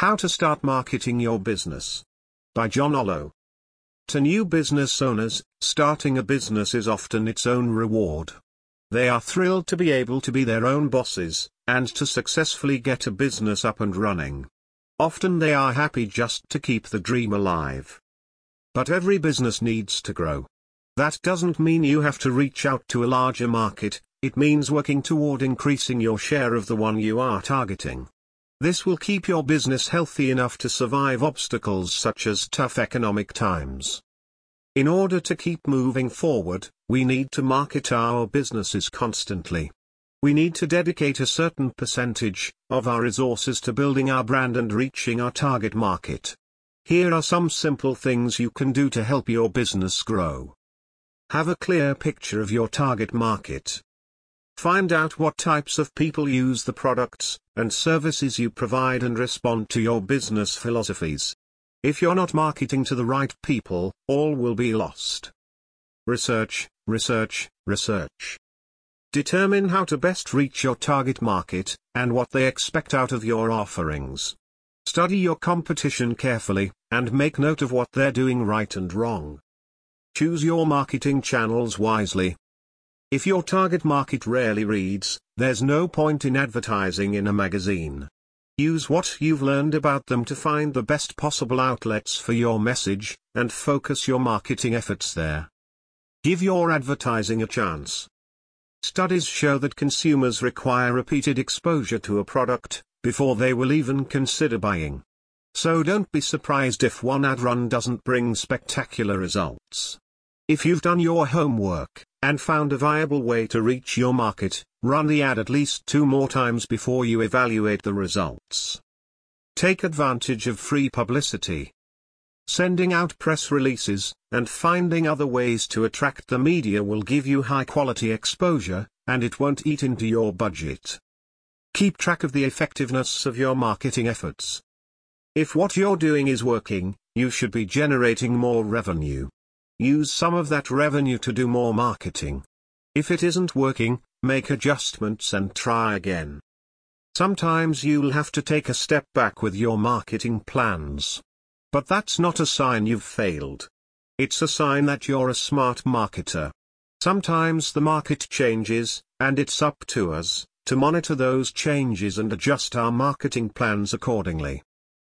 How to Start Marketing Your Business. By Jon Allo. To new business owners, starting a business is often its own reward. They are thrilled to be able to be their own bosses, and to successfully get a business up and running. Often they are happy just to keep the dream alive. But every business needs to grow. That doesn't mean you have to reach out to a larger market, it means working toward increasing your share of the one you are targeting. This will keep your business healthy enough to survive obstacles such as tough economic times. In order to keep moving forward, we need to market our businesses constantly. We need to dedicate a certain percentage of our resources to building our brand and reaching our target market. Here are some simple things you can do to help your business grow. Have a clear picture of your target market. Find out what types of people use the products and services you provide and respond to your business philosophies. If you're not marketing to the right people, all will be lost. Research, research, research. Determine how to best reach your target market, and what they expect out of your offerings. Study your competition carefully, and make note of what they're doing right and wrong. Choose your marketing channels wisely, if your target market rarely reads, there's no point in advertising in a magazine. Use what you've learned about them to find the best possible outlets for your message, and focus your marketing efforts there. Give your advertising a chance. Studies show that consumers require repeated exposure to a product, before they will even consider buying. So don't be surprised if one ad run doesn't bring spectacular results. If you've done your homework, and found a viable way to reach your market, run the ad at least two more times before you evaluate the results. Take advantage of free publicity. Sending out press releases, and finding other ways to attract the media will give you high quality exposure, and it won't eat into your budget. Keep track of the effectiveness of your marketing efforts. If what you're doing is working, you should be generating more revenue. Use some of that revenue to do more marketing. If it isn't working, make adjustments and try again. Sometimes you'll have to take a step back with your marketing plans. But that's not a sign you've failed. It's a sign that you're a smart marketer. Sometimes the market changes, and it's up to us to monitor those changes and adjust our marketing plans accordingly.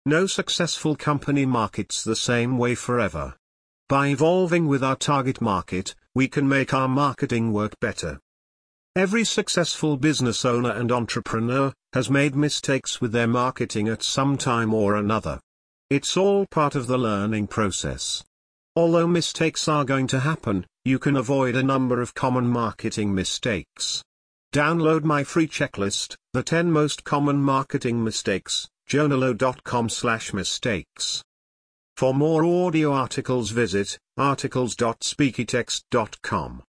No successful company markets the same way forever. By evolving with our target market, we can make our marketing work better. Every successful business owner and entrepreneur has made mistakes with their marketing at some time or another. It's all part of the learning process. Although mistakes are going to happen, you can avoid a number of common marketing mistakes. Download my free checklist, The 10 Most Common Marketing Mistakes, jonallo.com/mistakes. For more audio articles visit articles.speakytext.com.